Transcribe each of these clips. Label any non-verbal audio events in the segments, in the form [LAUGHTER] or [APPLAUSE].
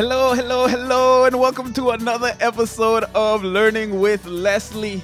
Hello, hello, hello, and welcome to another episode of Learning with Leslie,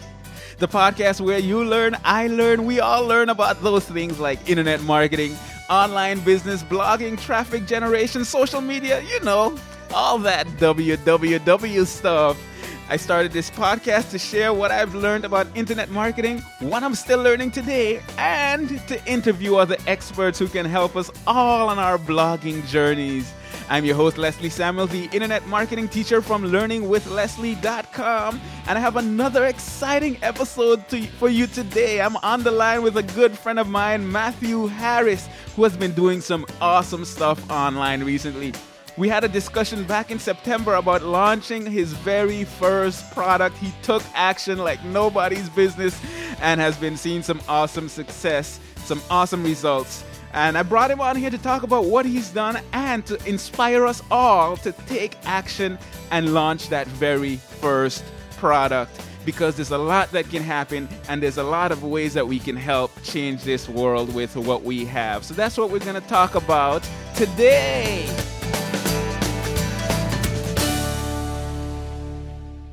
the podcast where you learn, I learn, we all learn about those things like internet marketing, online business, blogging, traffic generation, social media, you know, all that WWW stuff. I started this podcast to share what I've learned about internet marketing, what I'm still learning today, and to interview other experts who can help us all on our blogging journeys. I'm your host, Leslie Samuel, the internet marketing teacher from learningwithleslie.com, and I have another exciting episode to, for you today. I'm on the line with a good friend of mine, Matthew Harris, who has been doing some awesome stuff online recently. We had a discussion back in September about launching his very first product. He took action like nobody's business and has been seeing some awesome success, some awesome results. And I brought him on here to talk about what he's done and to inspire us all to take action and launch that very first product. Because there's a lot that can happen, and there's a lot of ways that we can help change this world with what we have. So that's what we're going to talk about today.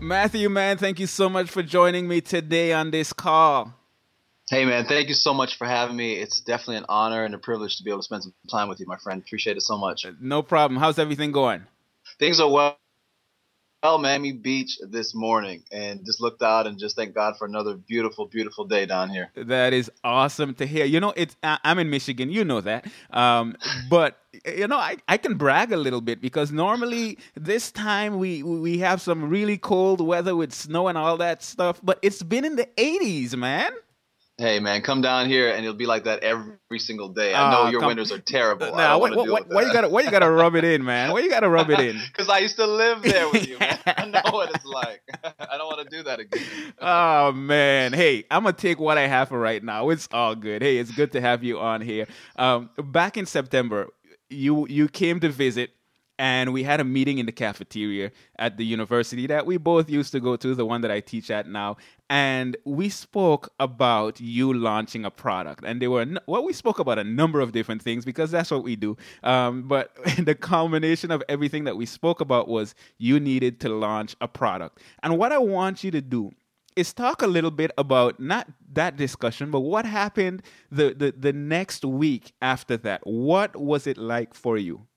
Matthew, man, thank you so much for joining me today on this call. Hey man, thank you so much for having me. It's definitely an honor and a privilege to be able to spend some time with you, my friend. Appreciate it so much. No problem. How's everything going? Things are well. Well, Miami Beach this morning, and just looked out and just thank God for another beautiful, beautiful day down here. That is awesome to hear. You know, it's I'm in Michigan. You know that, um, but you know, I, I can brag a little bit because normally this time we we have some really cold weather with snow and all that stuff, but it's been in the 80s, man. Hey man, come down here and it'll be like that every single day. I know Ah, your come- winters are terrible. Now, why, why, why you gotta why you gotta rub it in, man? Why you gotta rub it in? [LAUGHS] Because I used to live there with you, man. [LAUGHS] I know what it's like. [LAUGHS] I don't want to do that again. Oh man, hey, I'm gonna take what I have for right now. It's all good. Hey, it's good to have you on here. Um, back in September, you you came to visit, and we had a meeting in the cafeteria at the university that we both used to go to, the one that I teach at now. And we spoke about you launching a product, and they were n- well, we spoke about a number of different things because that's what we do. Um, but [LAUGHS] the culmination of everything that we spoke about was you needed to launch a product. And what I want you to do is talk a little bit about not that discussion, but what happened the, the, the next week after that. What was it like for you?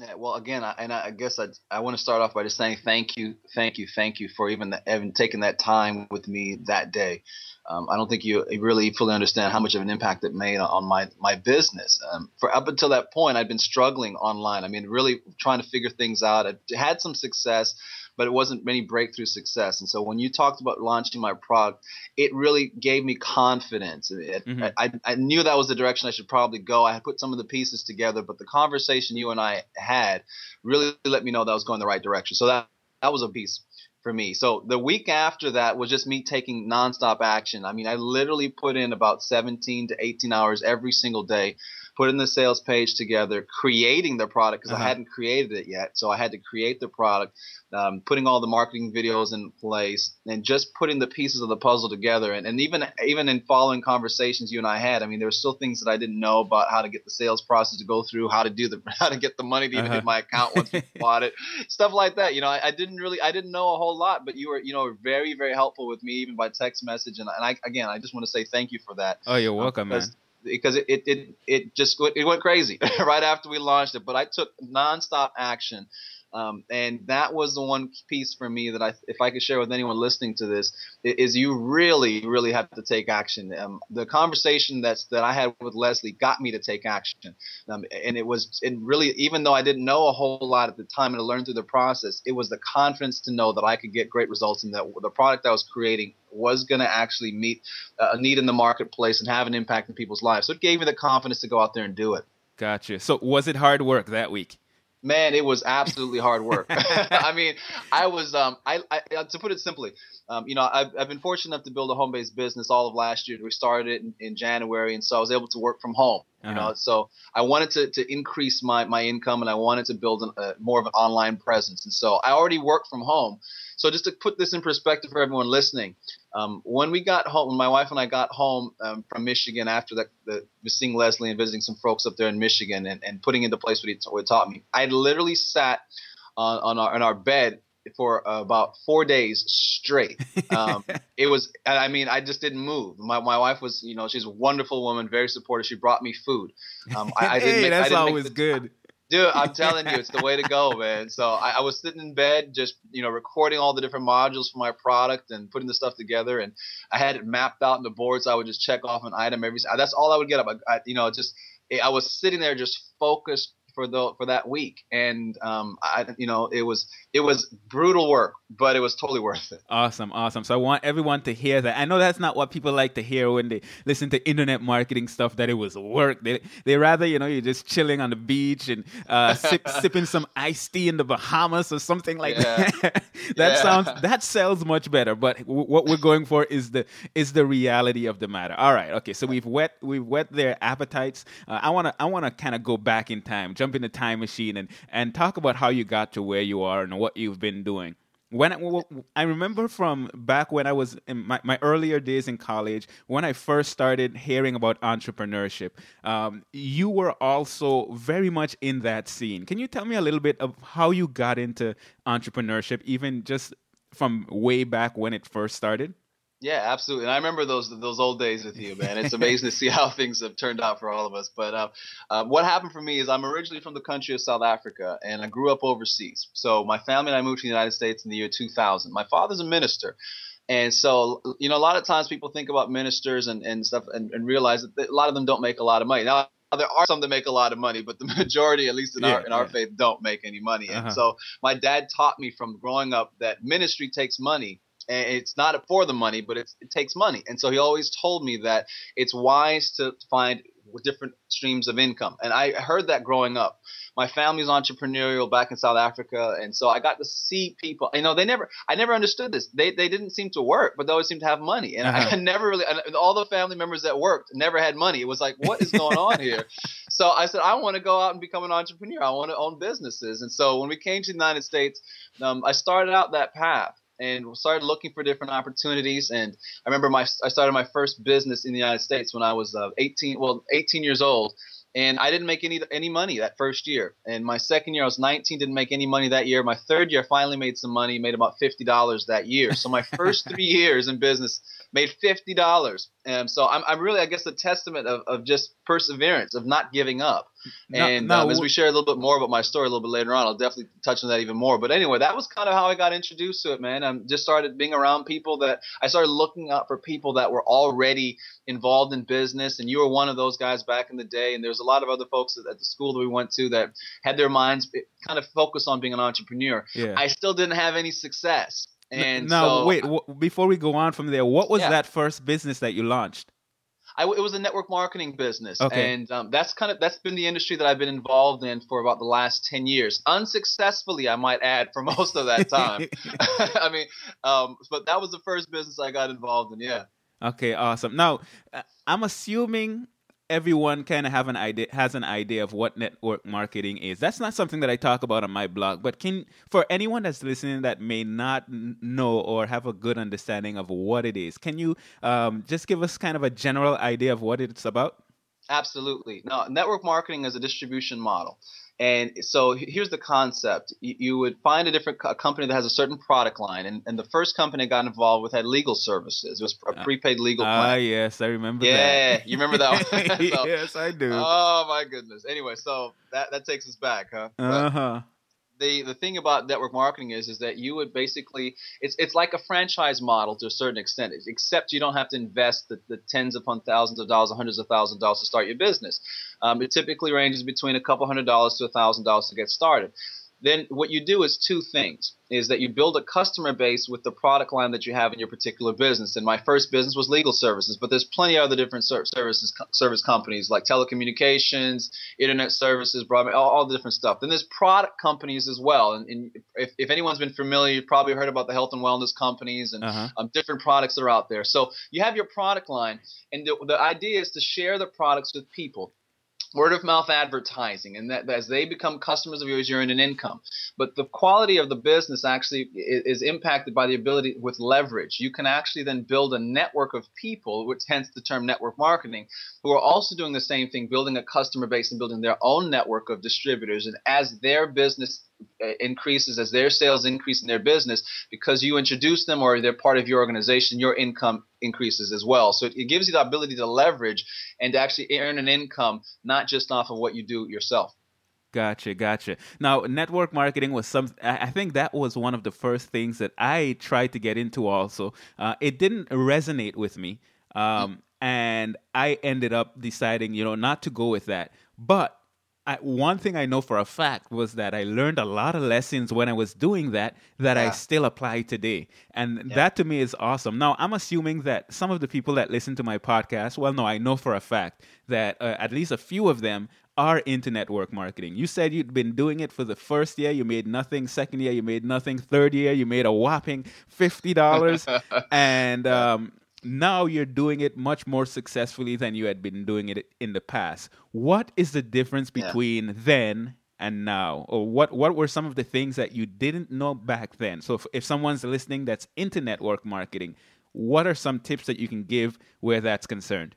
Yeah, well, again, I, and I, guess I, I want to start off by just saying thank you, thank you, thank you for even, the, even taking that time with me that day. Um, I don't think you really fully understand how much of an impact it made on my my business. Um, for up until that point, I'd been struggling online. I mean, really trying to figure things out. I had some success, but it wasn't any breakthrough success. And so when you talked about launching my product, it really gave me confidence. It, Mhm. I, I knew that was the direction I should probably go. I had put some of the pieces together, but the conversation you and I had really let me know that I was going the right direction. So that that was a piece for me. So the week after that was just me taking nonstop action. I mean, I literally put in about 17 to 18 hours every single day, putting the sales page together, creating the product because Uh-huh. I hadn't created it yet. So I had to create the product, um, putting all the marketing videos in place, and just putting the pieces of the puzzle together. And, and even even in following conversations you and I had, I mean, there were still things that I didn't know about how to get the sales process to go through, how to do the [LAUGHS] how to get the money to even Uh-huh. hit my account once we [LAUGHS] bought it, stuff like that. You know, I, I didn't really I didn't know a whole lot, but you were you know very very helpful with me even by text message. And, and I again I just want to say thank you for that Oh, you're welcome, man. Because it, it, it, just it went crazy [LAUGHS] right after we launched it. But I took nonstop action. Um, and that was the one piece for me that I, if I could share with anyone listening to this, is you really, really have to take action. Um, the conversation that's that I had with Leslie got me to take action, um, and it was, it really, even though I didn't know a whole lot at the time and to learn through the process, it was the confidence to know that I could get great results and that the product I was creating was going to actually meet a need in the marketplace and have an impact in people's lives. So it gave me the confidence to go out there and do it. Gotcha. So was it hard work that week? Man, it was absolutely hard work. [LAUGHS] [LAUGHS] I mean, I was um, I, I to put it simply, um, you know, I've, I've been fortunate enough to build a home-based business all of last year. We started it in, in January, and so I was able to work from home. You Uh-huh. know, so I wanted to, to increase my, my income, and I wanted to build an, uh, more of an online presence. And so I already work from home. So just to put this in perspective for everyone listening, um, when we got home, when my wife and I got home um, from Michigan after the, the seeing Leslie and visiting some folks up there in Michigan and, and putting into place what he, what he taught me, I literally sat on, on our on our bed for about four days straight. Um, [LAUGHS] it was, I mean, I just didn't move. My, my wife was, you know, she's a wonderful woman, very supportive. She brought me food. Um, I, I didn't hey, make, I that's didn't make always the- good. Dude, I'm [LAUGHS] telling you, it's the way to go, man. So I, I was sitting in bed, just you know, recording all the different modules for my product and putting the stuff together. And I had it mapped out in the boards. I would just check off an item every. Time. That's all I would get up. I, I, you know, just I was sitting there just focused for the for that week, and um, I, you know, it was it was brutal work, but it was totally worth it. Awesome, awesome. So I want everyone to hear that. I know that's not what people like to hear when they listen to internet marketing stuff. That it was work. They they rather you know you're just chilling on the beach and uh, [LAUGHS] sip, sipping some iced tea in the Bahamas or something like Yeah. that. [LAUGHS] that Yeah. sounds [LAUGHS] that sells much better. But w- what we're going for is the is the reality of the matter. All right, okay. So we've whet we've whet their appetites. Uh, I wanna I wanna kind of go back in time, jump in the time machine, and and talk about how you got to where you are and what you've been doing. When I remember from back when I was in my, my earlier days in college, when I first started hearing about entrepreneurship, um, you were also very much in that scene. Can you tell me a little bit of how you got into entrepreneurship, even just from way back when it first started? Yeah, absolutely. And I remember those those old days with you, man. It's amazing to see how [LAUGHS] things have turned out for all of us. But uh, uh, what happened for me is I'm originally from the country of South Africa, and I grew up overseas. So my family and I moved to the United States in the year 2000. My father's a minister. And so, you know, a lot of times people think about ministers and, and stuff and, and realize that a lot of them don't make a lot of money. Now, there are some that make a lot of money, but the [LAUGHS] majority, at least in Yeah, our in our faith, don't make any money. And Uh-huh. so, my dad taught me from growing up that ministry takes money, and it's not for the money, but it's, it takes money. And so he always told me that it's wise to find different streams of income. And I heard that growing up. My family's entrepreneurial back in South Africa, and so I got to see people. You know, they never, I never understood this. They they didn't seem to work, but they always seemed to have money. And Uh-huh. I [LAUGHS] never really, and all the family members that worked never had money. It was like, what is going on here? [LAUGHS] So I said, I want to go out and become an entrepreneur. I want to own businesses. And so when we came to the United States, um, I started out that path and we started looking for different opportunities. And I remember my I started my first business in the United States when I was uh, 18, well, 18 years old. And I didn't make any any money that first year. And my second year, I was 19, didn't make any money that year. My third year, I finally made some money, made about fifty dollars that year. So my [LAUGHS] first three years in business made fifty dollars. And so I'm, I'm really, I guess, a testament of, of just perseverance, of not giving up. And now um, as we share a little bit more about my story a little bit later on, I'll definitely touch on that even more. But anyway, that was kind of how I got introduced to it, man. I just started being around people that I started looking up for people that were already involved in business. And you were one of those guys back in the day. And there's a lot of other folks at at the school that we went to that had their minds kind of focused on being an entrepreneur. Yeah. I still didn't have any success. And now, so wait, w- before we go on from there, what was Yeah. that first business that you launched? I, it was a network marketing business, Okay. and um, that's kind of that's been the industry that I've been involved in for about the last ten years, unsuccessfully, I might add, for most of that time. [LAUGHS] [LAUGHS] I mean, um, but that was the first business I got involved in. Yeah. Okay, awesome. Now, uh, I'm assuming everyone kind of have an idea has an idea of what network marketing is. That's not something that I talk about on my blog, but can for anyone that's listening that may not know or have a good understanding of what it is, can you um, just give us kind of a general idea of what it's about? Absolutely. No, network marketing is a distribution model. And so here's the concept. You, would find a different a company that has a certain product line. And, and the first company I got involved with had legal services. It was a prepaid legal Ah, plan. yes, I remember yeah, that. you remember that [LAUGHS] one? [LAUGHS] So- yes, I do. Oh, my goodness. Anyway, so that, that takes us back, huh? Uh huh. the the thing about network marketing is is that you would basically it's it's like a franchise model to a certain extent, except you don't have to invest the, the tens upon thousands of dollars, hundreds of thousands of dollars to start your business. Um, it typically ranges between a couple hundred dollars to a thousand dollars to get started. then what you do is two things is that you build a customer base with the product line that you have in your particular business. And my first business was legal services but there's plenty of other different services service companies like telecommunications internet services broadband all, all the different stuff. Then there's product companies as well. And, and if, if anyone's been familiar you've probably heard about the health and wellness companies and Uh-huh. um, different products that are out there. So you have your product line and the, the idea is to share the products with people word of mouth advertising and that as they become customers of yours you earn an income. But the quality of the business actually is, is impacted by the ability with leverage. You can actually then build a network of people which hence the term network marketing who are also doing the same thing building a customer base and building their own network of distributors. And as their business increases as their sales increase in their business because you introduce them or they're part of your organization your income increases as well so it, gives you the ability to leverage and to actually earn an income not just off of what you do yourself Gotcha, gotcha. Now, network marketing was some. I think that was one of the first things that I tried to get into. Also, uh, it didn't resonate with me, um, and I ended up deciding, you know, not to go with that. But I, one thing I know for a fact was that I learned a lot of lessons when I was doing that that I still apply today. And that to me is awesome. Now, I'm assuming that some of the people that listen to my podcast, well, no, I know for a fact that uh, at least a few of them are into network marketing. You said you'd been doing it for the first year, you made nothing. Second year, you made nothing. Third year, you made a whopping $50. [LAUGHS] and, um, now you're doing it much more successfully than you had been doing it in the past. What is the difference Yeah. between then and now? Or what, what were some of the things that you didn't know back then? So if, if someone's listening that's into network marketing, what are some tips that you can give where that's concerned?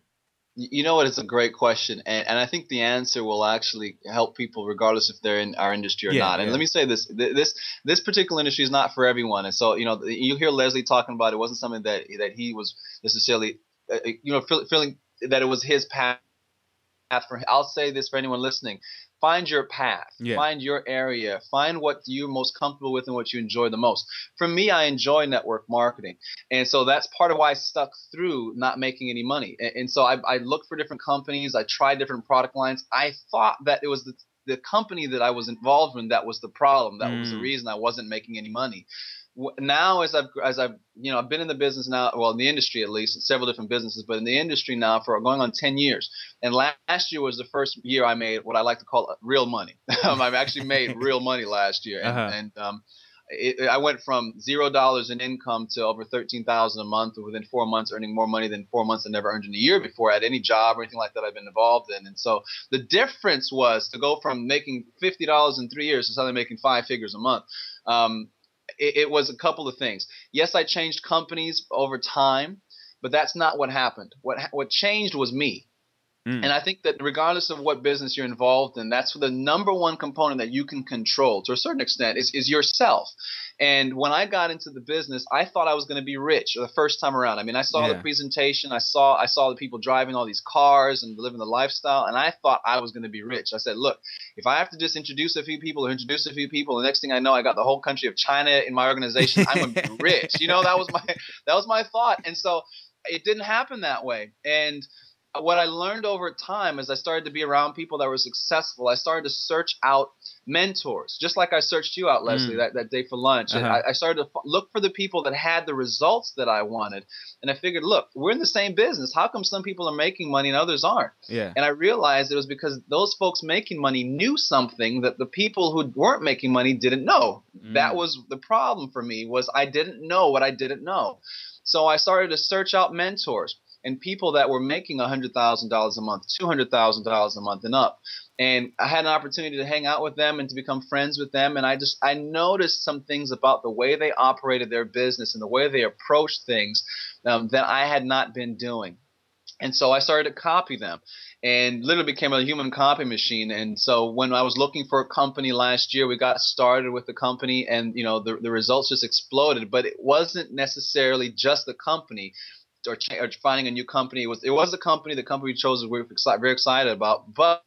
You know what? It's a great question, and, and I think the answer will actually help people regardless if they're in our industry or Yeah, not. And yeah. let me say this: this this particular industry is not for everyone. And so, you know, you hear Leslie talking about it wasn't something that that he was necessarily, uh, you know, feel, feeling that it was his path. For I'll say this for anyone listening: find your path, Yeah. find your area, find what you're most comfortable with and what you enjoy the most. For me, I enjoy network marketing. And so that's part of why I stuck through not making any money. And, and so I, I looked for different companies. I tried different product lines. I thought that it was the, the company that I was involved in that was the problem. That was the Mm. reason I wasn't making any money. Now, as I've as I've you know I've been in the business now, well in the industry at least, several different businesses, but in the industry now for going on ten years. And last year was the first year I made what I like to call real money. [LAUGHS] Um, I've actually made [LAUGHS] real money last year, and, Uh-huh. and um, it, I went from zero dollars in income to over thirteen thousand a month within four months, earning more money than four months I never earned in a year before had any job or anything like that I've been involved in. And so the difference was to go from making fifty dollars in three years to suddenly making five figures a month. Um, it, it was a couple of things. Yes, I changed companies over time, but that's not what happened. What what changed was me. Mm. And I think that regardless of what business you're involved in, that's the number one component that you can control to a certain extent is, is yourself. And when I got into the business, I thought I was going to be rich the first time around. I mean, I saw Yeah. the presentation, I saw I saw the people driving all these cars and living the lifestyle, and I thought I was going to be rich. I said, look, if I have to just introduce a few people or introduce a few people, the next thing I know, I got the whole country of China in my organization. I'm going to be [LAUGHS] rich. You know, that was my that was my thought. And so it didn't happen that way. And what I learned over time as I started to be around people that were successful, I started to search out mentors, just like I searched you out, Leslie, Mm. that, that day for lunch. Uh-huh. I, I started to f- look for the people that had the results that I wanted. And I figured, look, we're in the same business. How come some people are making money and others aren't? Yeah. And I realized it was because those folks making money knew something that the people who weren't making money didn't know. That Mm. was the problem for me was I didn't know what I didn't know. So I started to search out mentors and people that were making $100,000 a month, $200,000 a month and up. And I had an opportunity to hang out with them and to become friends with them. And I just, I noticed some things about the way they operated their business and the way they approached things um, that I had not been doing. And so I started to copy them and literally became a human copy machine. And so when I was looking for a company last year, we got started with the company and, you know, the, the results just exploded, but it wasn't necessarily just the company or, ch- or finding a new company. It was, it was the company, the company we chose, we were very excited about, but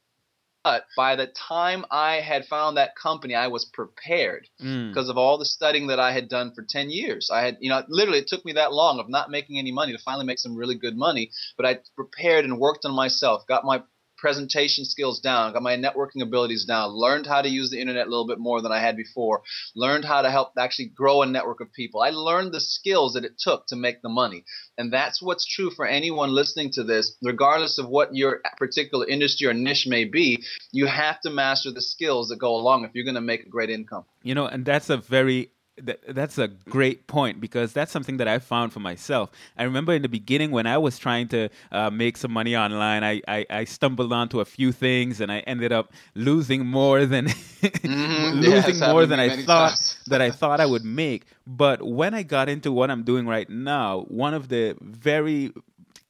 but by the time I had found that company, I was prepared Mm. because of all the studying that I had done for 10 years. I had, you know, literally it took me that long of not making any money to finally make some really good money, but I prepared and worked on myself, got my presentation skills down, got my networking abilities down, learned how to use the internet a little bit more than I had before, learned how to help actually grow a network of people. I learned the skills that it took to make the money. And that's what's true for anyone listening to this, regardless of what your particular industry or niche may be. You have to master the skills that go along if you're going to make a great income. You know, and that's a very that, that's a great point because that's something that I found for myself. I remember in the beginning when I was trying to uh, make some money online, I, I, I, stumbled onto a few things and I ended up losing more than [LAUGHS] mm-hmm. losing more than I thought [LAUGHS] that I thought I would make. But when I got into what I'm doing right now, one of the very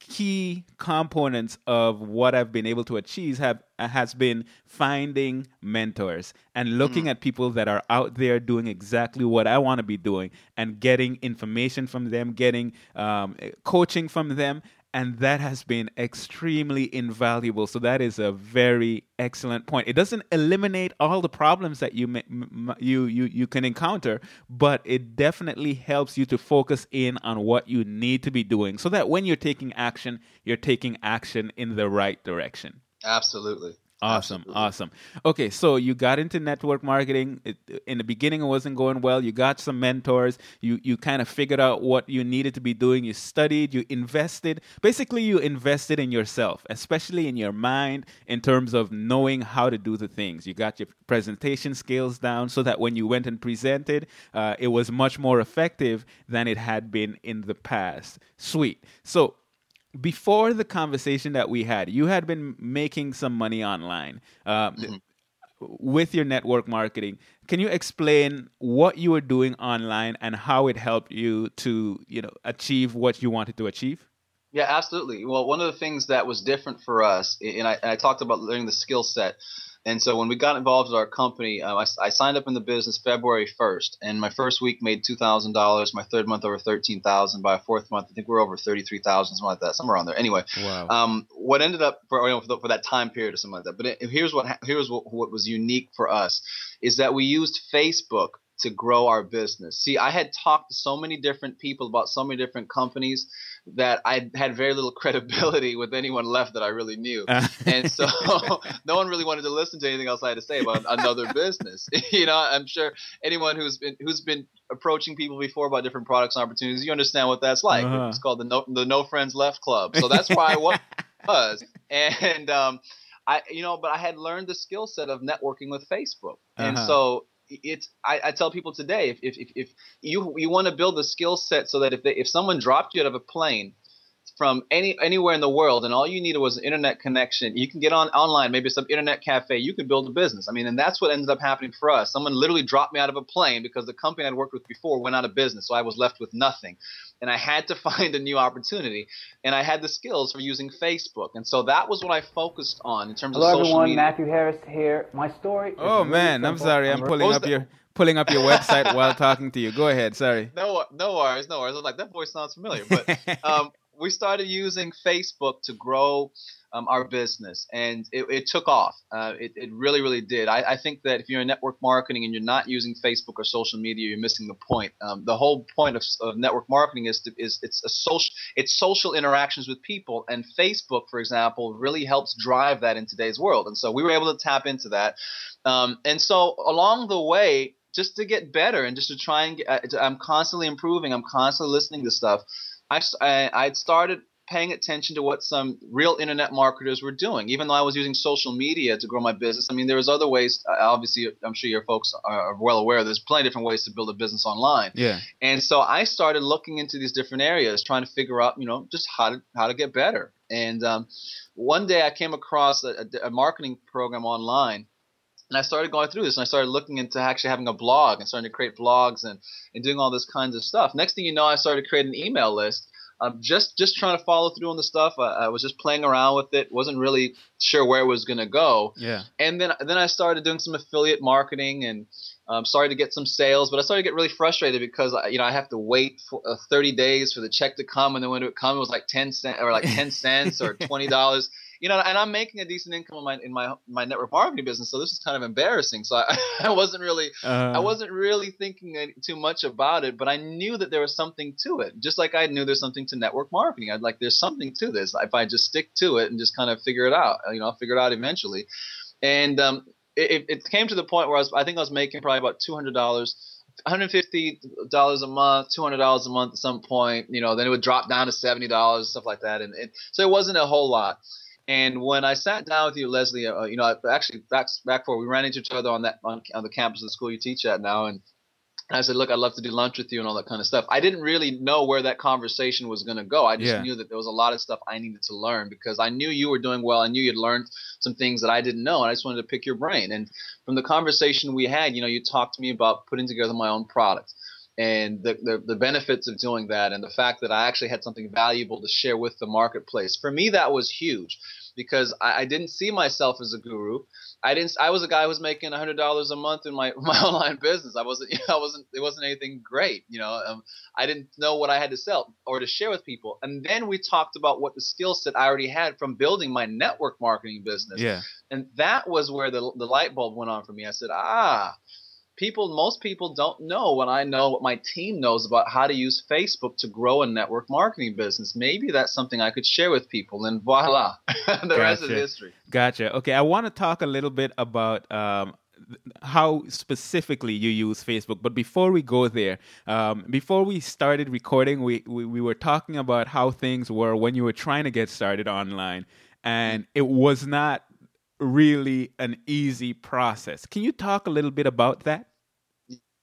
key components of what I've been able to achieve have has been finding mentors and looking mm. at people that are out there doing exactly what I want to be doing and getting information from them, getting um, coaching from them, and that has been extremely invaluable. So that is a very excellent point. It doesn't eliminate all the problems that you you you you can encounter but it definitely helps you to focus in on what you need to be doing so that when you're taking action you're taking action in the right direction. Absolutely Awesome, Absolutely. awesome. Okay, so you got into network marketing. It, in the beginning, it wasn't going well. You got some mentors. You you kind of figured out what you needed to be doing. You studied. You invested. Basically, you invested in yourself, especially in your mind, in terms of knowing how to do the things. You got your presentation skills down, so that when you went and presented, uh, it was much more effective than it had been in the past. Sweet. So before the conversation that we had, you had been making some money online um, mm-hmm. with your network marketing. Can you explain what you were doing online and how it helped you to, you know, achieve what you wanted to achieve? Yeah, absolutely. Well, one of the things that was different for us, and I, and I talked about learning the skill set. And so when we got involved with our company, uh, I, I, signed up in the business February 1st, and my first week made two thousand dollars. My third month over thirteen thousand. By a fourth month, I think we're over thirty three thousand, something like that, somewhere around there. Anyway, wow. um, what ended up for, you know, for, the, for, that time period or something like that. But it, here's what here's what, what was unique for us is that we used Facebook to grow our business. See, I had talked to so many different people about so many different companies that I had very little [LAUGHS] credibility with anyone left that I really knew. and so [LAUGHS] [LAUGHS] no one really wanted to listen to anything else I had to say about another business. you know, I'm sure anyone who's been who's been approaching people before about different products and opportunities, you understand what that's like. Uh-huh. It's called the no the no friends left club. So that's why I was. And um I you know, but I had learned the skill set of networking with Facebook. And uh-huh. so it's I, I, tell people today if, if, if you you want to build a skill set so that if they, if someone dropped you out of a plane from any anywhere in the world and all you needed was an internet connection you can get on online maybe some internet cafe you can build a business i mean and that's what ended up happening for us someone literally dropped me out of a plane because the company i'd worked with before went out of business so i was left with nothing and i had to [LAUGHS] find a new opportunity and i had the skills for using facebook and so that was what i focused on in terms Hello, of social everyone media. matthew harris here my story oh really man simple. i'm sorry i'm pulling up the- your pulling up your website [LAUGHS] while talking to you. Go ahead. Sorry. No, no worries, no worries. I was like, that voice sounds familiar. But [LAUGHS] um, we started using Facebook to grow um, our business, and it, it took off. Uh, it, it, really, really did. I, I, think that if you're in network marketing and you're not using Facebook or social media, you're missing the point. Um, the whole point of, of network marketing is to, is it's a social it's social interactions with people, and Facebook, for example, really helps drive that in today's world. And so we were able to tap into that. Um, and so along the way, just to get better and just to try and get, uh, I'm constantly improving. I'm constantly listening to stuff. I, I I'd started paying attention to what some real internet marketers were doing. Even though I was using social media to grow my business, I mean, there was other ways. Uh, obviously, I'm sure your folks are well aware. There's plenty of different ways to build a business online. Yeah. And so I started looking into these different areas, trying to figure out, you know, just how to how to get better. And um, one day I came across a, a marketing program online and I started going through this and I started looking into actually having a blog and starting to create blogs and, and doing all this kinds of stuff. Next thing you know, I started creating an email list. Um, just just trying to follow through on the stuff. I, I was just playing around with it. wasn't really sure where it was going to go. Yeah. And then then I started doing some affiliate marketing and um, started to get some sales. But I started to get really frustrated because I, you know I have to wait for uh, 30 days for the check to come, and then when it would come, it was like 10 cents or like [LAUGHS] 10 cents or 20 dollars you know, and I'm making a decent income in my in my my network marketing business, so this is kind of embarrassing. So I, [LAUGHS] I wasn't really Uh, I wasn't really thinking too much about it, but I knew that there was something to it. Just like I knew there's something to network marketing. I'd like there's something to this. If I just stick to it and just kind of figure it out, you know, I'll figure it out eventually. And um, it, it came to the point where I was I think I was making probably about two hundred dollars. $150 a month, $200 a month at some point, you know, then it would drop down to $70, stuff like that. And, and so it wasn't a whole lot. And when I sat down with you, Leslie, uh, you know, I- actually back back before we ran into each other on that on, on the campus of the school you teach at now, and I said, look, I'd love to do lunch with you and all that kind of stuff. I didn't really know where that conversation was going to go. I just Yeah. knew that there was a lot of stuff I needed to learn because I knew you were doing well. I knew you'd learned some things that I didn't know, and I just wanted to pick your brain. And from the conversation we had, you know, you talked to me about putting together my own product and the, the, the benefits of doing that and the fact that I actually had something valuable to share with the marketplace. For me, that was huge because I, I didn't see myself as a guru. I didn't. I was a guy who was making hundred dollars a month in my, [LAUGHS] my online business. I wasn't. You [LAUGHS] know, I wasn't. It wasn't anything great. You know, um, I didn't know what I had to sell or to share with people. And then we talked about what the skill set I already had from building my network marketing business. yeah. And that was where the the light bulb went on for me. I said, ah, people, most people don't know what I know, what my team knows about how to use Facebook to grow a network marketing business. Maybe that's something I could share with people. And voila, [LAUGHS] the rest is history. Gotcha. Okay, I want to talk a little bit about um, how specifically you use Facebook. But before we go there, um, before we started recording, we, we, we were talking about how things were when you were trying to get started online. And it was not really an easy process. Can you talk a little bit about that?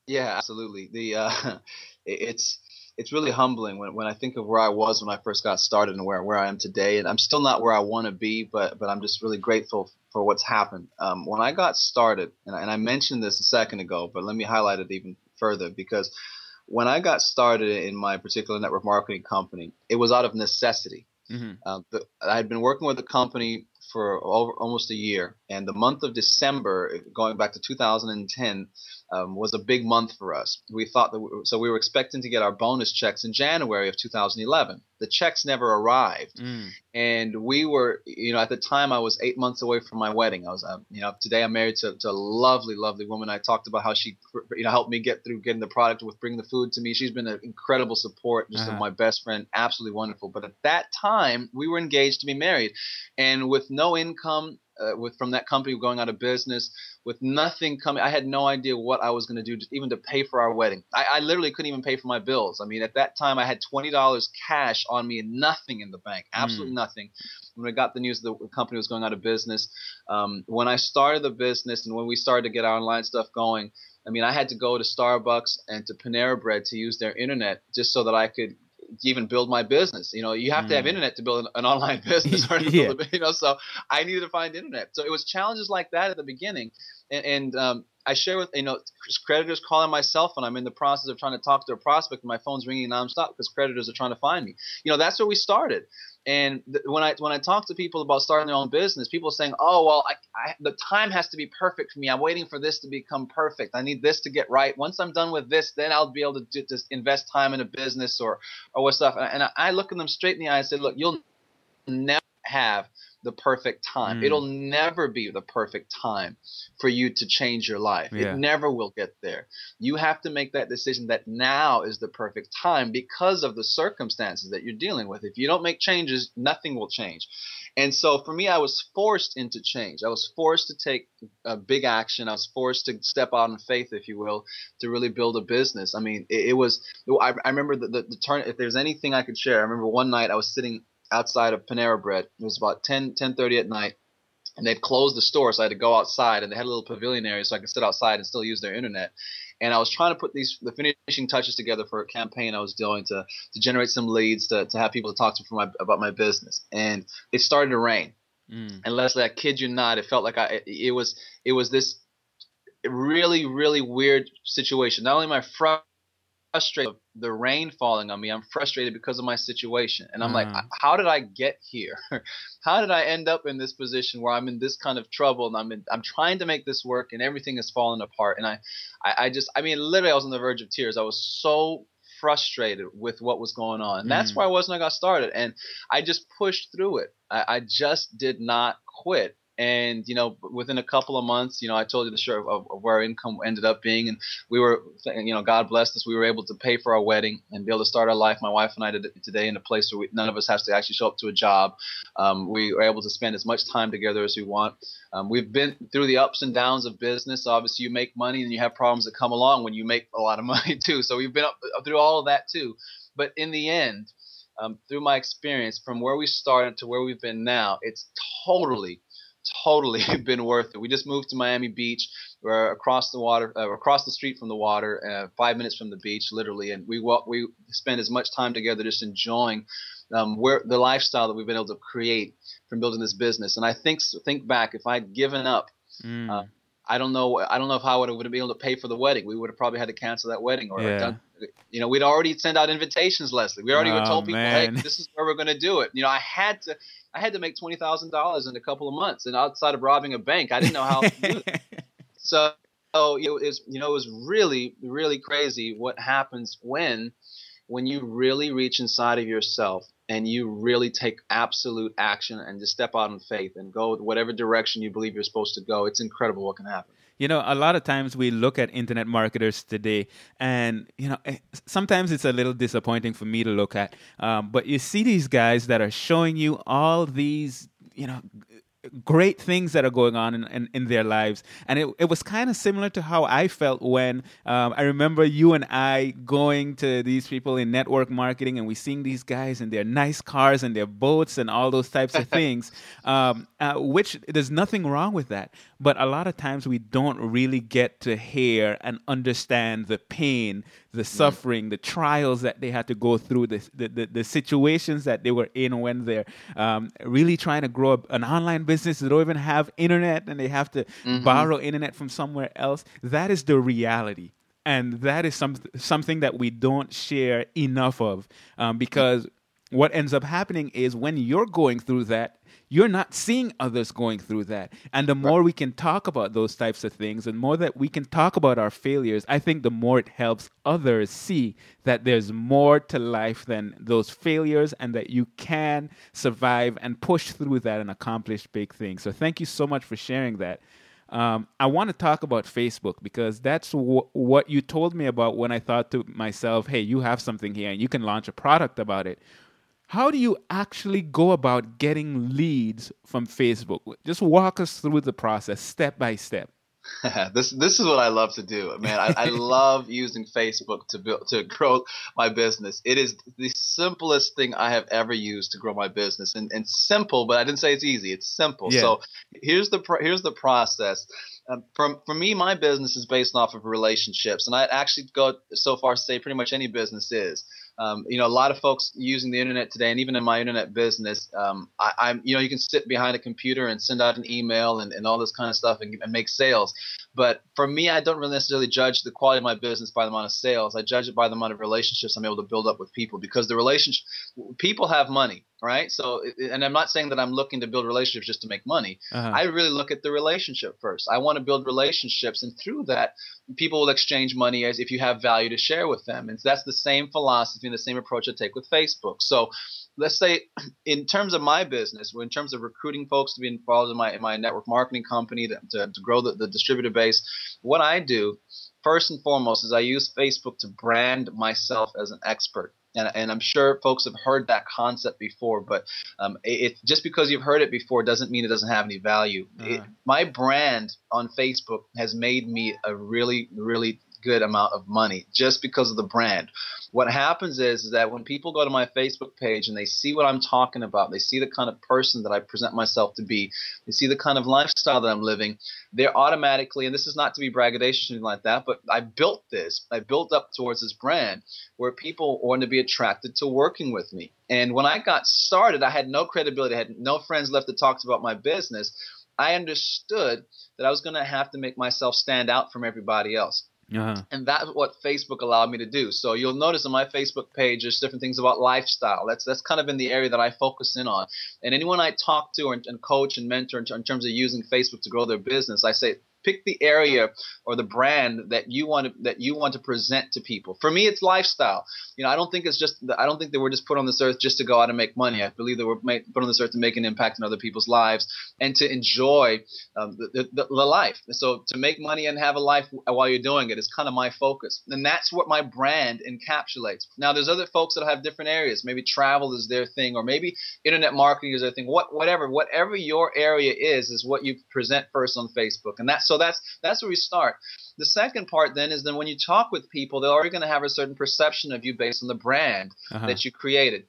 Yeah, absolutely. The uh, [LAUGHS] it's it's really humbling when, when I think of where I was when I first got started and where, where I am today. And I'm still not where I want to be, but but I'm just really grateful for what's happened. Um, when I got started, and I, and I mentioned this a second ago, but let me highlight it even further because when I got started in my particular network marketing company, it was out of necessity. hmm Uh, the, I had been working with the company for over almost a year, and the month of December, going back to 2010, um, was a big month for us. We thought that, we, so we were expecting to get our bonus checks in January of 2011. The checks never arrived, Mm. and we were, you know, at the time I was eight months away from my wedding. I was, um, you know, today I'm married to, to a lovely, lovely woman. I talked about how she, you know, helped me get through getting the product with bringing the food to me. She's been an incredible support, just Uh-huh. my best friend, absolutely wonderful. But at that time, we were engaged to be married, and with no income. Uh, with from that company going out of business, with nothing coming, I had no idea what I was going to do, even to pay for our wedding. I, I literally couldn't even pay for my bills. I mean, at that time, I had twenty dollars cash on me and nothing in the bank, absolutely nothing. When I got the news that the company was going out of business, um, when I started the business and when we started to get our online stuff going, I mean, I had to go to Starbucks and to Panera Bread to use their internet just so that I could even build my business. You know, you have to have Mm. internet to build an, an online [LAUGHS] business, or [LAUGHS] to Yeah. build a, you know. So I needed to find internet. So it was challenges like that at the beginning, and, and um, I share with you know creditors calling my cell phone. I'm in the process of trying to talk to a prospect, and my phone's ringing nonstop because creditors are trying to find me. You know, that's where we started. And th- when I when I talk to people about starting their own business, people are saying, "Oh, well, I, I, the time has to be perfect for me. I'm waiting for this to become perfect. I need this to get right. Once I'm done with this, then I'll be able to do, just invest time in a business or or what stuff." And I, I look at them straight in the eye and say, "Look, you'll never have the perfect time. Mm. It'll never be the perfect time for you to change your life. Yeah. It never will get there. You have to make that decision that now is the perfect time because of the circumstances that you're dealing with. If you don't make changes, nothing will change. And so for me, I was forced into change. I was forced to take a big action. I was forced to step out in faith, if you will, to really build a business. I mean, it, it was, I, I remember the, the, the turn, if there's anything I could share, I remember one night I was sitting outside of Panera Bread. It was about 10, 10.30 at night. And they'd closed the store, so I had to go outside, and they had a little pavilion area, so I could sit outside and still use their internet. And I was trying to put these the finishing touches together for a campaign I was doing to to generate some leads to, to have people to talk to for my about my business. And it started to rain. Mm. And Leslie, I kid you not, it felt like I it, was it was this really really weird situation. Not only am I frustrated of the rain falling on me, I'm frustrated because of my situation, and I'm like, Ah. how did I get here? [LAUGHS] how did I end up in this position where I'm in this kind of trouble and I'm in, I'm trying to make this work and everything is falling apart, and I, I I just I mean literally I was on the verge of tears. I was so frustrated with what was going on. And that's Mm. where I was when I got started. And I just pushed through it. I, I just did not quit. And you know, within a couple of months, you know, I told you the story of, of where our income ended up being, and we were, you know, God blessed us. We were able to pay for our wedding and be able to start our life. My wife and I did today in a place where we, none of us has to actually show up to a job. Um, we are able to spend as much time together as we want. Um, we've been through the ups and downs of business. Obviously, you make money and you have problems that come along when you make a lot of [LAUGHS] money too. So we've been up, through all of that too. But in the end, um, through my experience, from where we started to where we've been now, it's totally, totally [LAUGHS] been worth it. We just moved to Miami Beach. We're across the water, uh, across the street from the water, uh, five minutes from the beach, literally, and we walk. We spend as much time together, just enjoying um, where the lifestyle that we've been able to create from building this business. And I think think back, if I'd given up, Mm. uh, I don't know. I don't know if I would have been able to pay for the wedding. We would have probably had to cancel that wedding, or Yeah. done, you know, we'd already sent out invitations, Leslie. We already Oh, told people, man. hey, this is where we're going to do it. You know, I had to, I had to make twenty thousand dollars in a couple of months, and outside of robbing a bank, I didn't know how. to do it. [LAUGHS] So, so know, it's you know, it was really, really crazy what happens when, when you really reach inside of yourself and you really take absolute action and just step out in faith and go whatever direction you believe you're supposed to go. It's incredible what can happen. You know, a lot of times we look at internet marketers today, and you know, eh, sometimes it's a little disappointing for me to look at. Um, but you see these guys that are showing you all these, you know, great things that are going on in, in, in their lives. And it, it was kind of similar to how I felt when um, I remember you and I going to these people in network marketing and we seeing these guys and their nice cars and their boats and all those types of [LAUGHS] things, um, uh, which there's nothing wrong with that. But a lot of times we don't really get to hear and understand the pain, the suffering, the trials that they had to go through, the, the, the, the situations that they were in when they're um, really trying to grow up an online business. They don't even have internet and they have to borrow internet from somewhere else. That is the reality. And that is some, something that we don't share enough of um, because what ends up happening is when you're going through that, you're not seeing others going through that. And the more we can talk about those types of things and more that we can talk about our failures, I think the more it helps others see that there's more to life than those failures and that you can survive and push through that and accomplish big things. So thank you so much for sharing that. Um, I want to talk about Facebook because that's wh- what you told me about when I thought to myself, hey, you have something here and you can launch a product about it. How do you actually go about getting leads from Facebook? Just walk us through the process step by step. [LAUGHS] this this is what I love to do, man. I, I [LAUGHS] love using Facebook to build to grow my business. It is the simplest thing I have ever used to grow my business, and, and simple. But I didn't say it's easy. It's simple. Yeah. So here's the pro- here's the process. Um, from for me, my business is based off of relationships, and I actually go so far as to say pretty much any business is. Um, you know, a lot of folks using the internet today, and even in my internet business, um, I, I'm, you know, you can sit behind a computer and send out an email and, and all this kind of stuff and, and make sales. But for me, I don't really necessarily judge the quality of my business by the amount of sales. I judge it by the amount of relationships I'm able to build up with people because the relationship, people have money, right? So, and I'm not saying that I'm looking to build relationships just to make money. Uh-huh. I really look at the relationship first. I want to build relationships, and through that, people will exchange money as if you have value to share with them. And that's the same philosophy and the same approach I take with Facebook. So, let's say, [CLEARS THROAT] in terms of my business, in terms of recruiting folks to be involved in my in my network marketing company to, to, to grow the, the distributor base, what I do first and foremost is I use Facebook to brand myself as an expert. And, and I'm sure folks have heard that concept before, but um, it, it just because you've heard it before doesn't mean it doesn't have any value. Uh-huh. my brand on Facebook has made me a really, really good amount of money just because of the brand. What happens is, is that when people go to my Facebook page and they see what I'm talking about, they see the kind of person that I present myself to be, they see the kind of lifestyle that I'm living, they're automatically, and this is not to be braggadocious or anything like that, but I built this, I built up towards this brand where people want to be attracted to working with me. And when I got started, I had no credibility, I had no friends left to talk about my business. I understood that I was going to have to make myself stand out from everybody else. Uh-huh. And that's what Facebook allowed me to do. So you'll notice on my Facebook page, there's different things about lifestyle. That's that's kind of in the area that I focus in on. And anyone I talk to and, and coach and mentor in, in terms of using Facebook to grow their business, I say pick the area or the brand that you want to that you want to present to people. For me, it's lifestyle. You know, I don't think it's just I don't think that we're just put on this earth just to go out and make money. I believe that we're made, put on this earth to make an impact in other people's lives and to enjoy um, the, the, the life. So to make money and have a life while you're doing it is kind of my focus, and that's what my brand encapsulates. Now, there's other folks that have different areas. Maybe travel is their thing, or maybe internet marketing is their thing. What, whatever, whatever your area is, is what you present first on Facebook, and that's so that's that's where we start. The second part then is then when you talk with people, they're already going to have a certain perception of you based on the brand Uh-huh. that you created.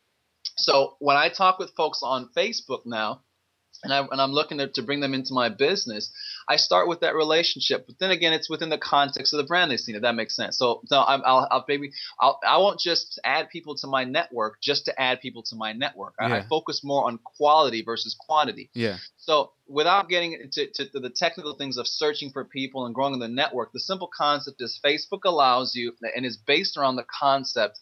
So when I talk with folks on Facebook now, and, I, and I'm looking to, to bring them into my business, I start with that relationship. But then again, it's within the context of the brand they've seen. If that makes sense. So, so I'm, I'll, I'll maybe I'll, I won't just add people to my network just to add people to my network. I, I focus more on quality versus quantity. Yeah. So, without getting into to, to the technical things of searching for people and growing the network, the simple concept is Facebook allows you and is based around the concept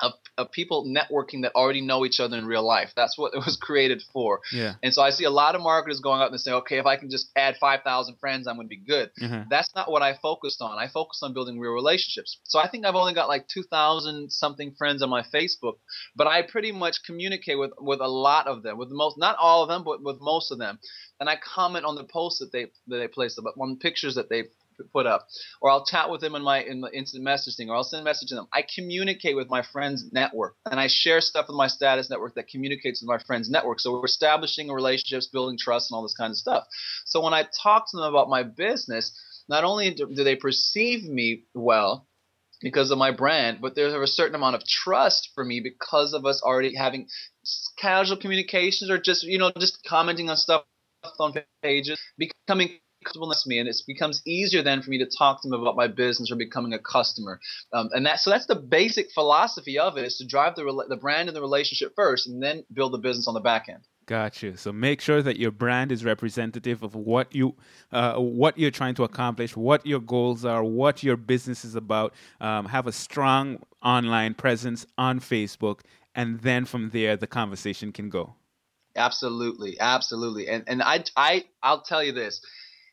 of, of people networking that already know each other in real life. That's what it was [LAUGHS] created for. Yeah. And so I see a lot of marketers going out and saying, okay, if I can just add 5,000 friends, I'm going to be good. Uh-huh. That's not what I focused on. I focused on building real relationships. So I think I've only got like 2,000 something friends on my Facebook, but I pretty much communicate with, with a lot of them, with most, not all of them, but with most of them. And I comment on the posts that they, that they place, but on pictures that they put up, or I'll chat with them in my in the instant message thing, or I'll send a message to them. I communicate with my friends' network, and I share stuff with my status network that communicates with my friends' network. So we're establishing relationships, building trust, and all this kind of stuff. So when I talk to them about my business, not only do, do they perceive me well because of my brand, but there's a certain amount of trust for me because of us already having casual communications or just you know just commenting on stuff on pages, becoming comfortable with me, and it becomes easier then for me to talk to them about my business or becoming a customer. Um, and that so that's the basic philosophy of it is to drive the the brand and the relationship first, and then build the business on the back end. Gotcha. So make sure that your brand is representative of what you, uh, what you're trying to accomplish, what your goals are, what your business is about. Um, have a strong online presence on Facebook, and then from there the conversation can go. Absolutely, absolutely. And and I I I'll tell you this.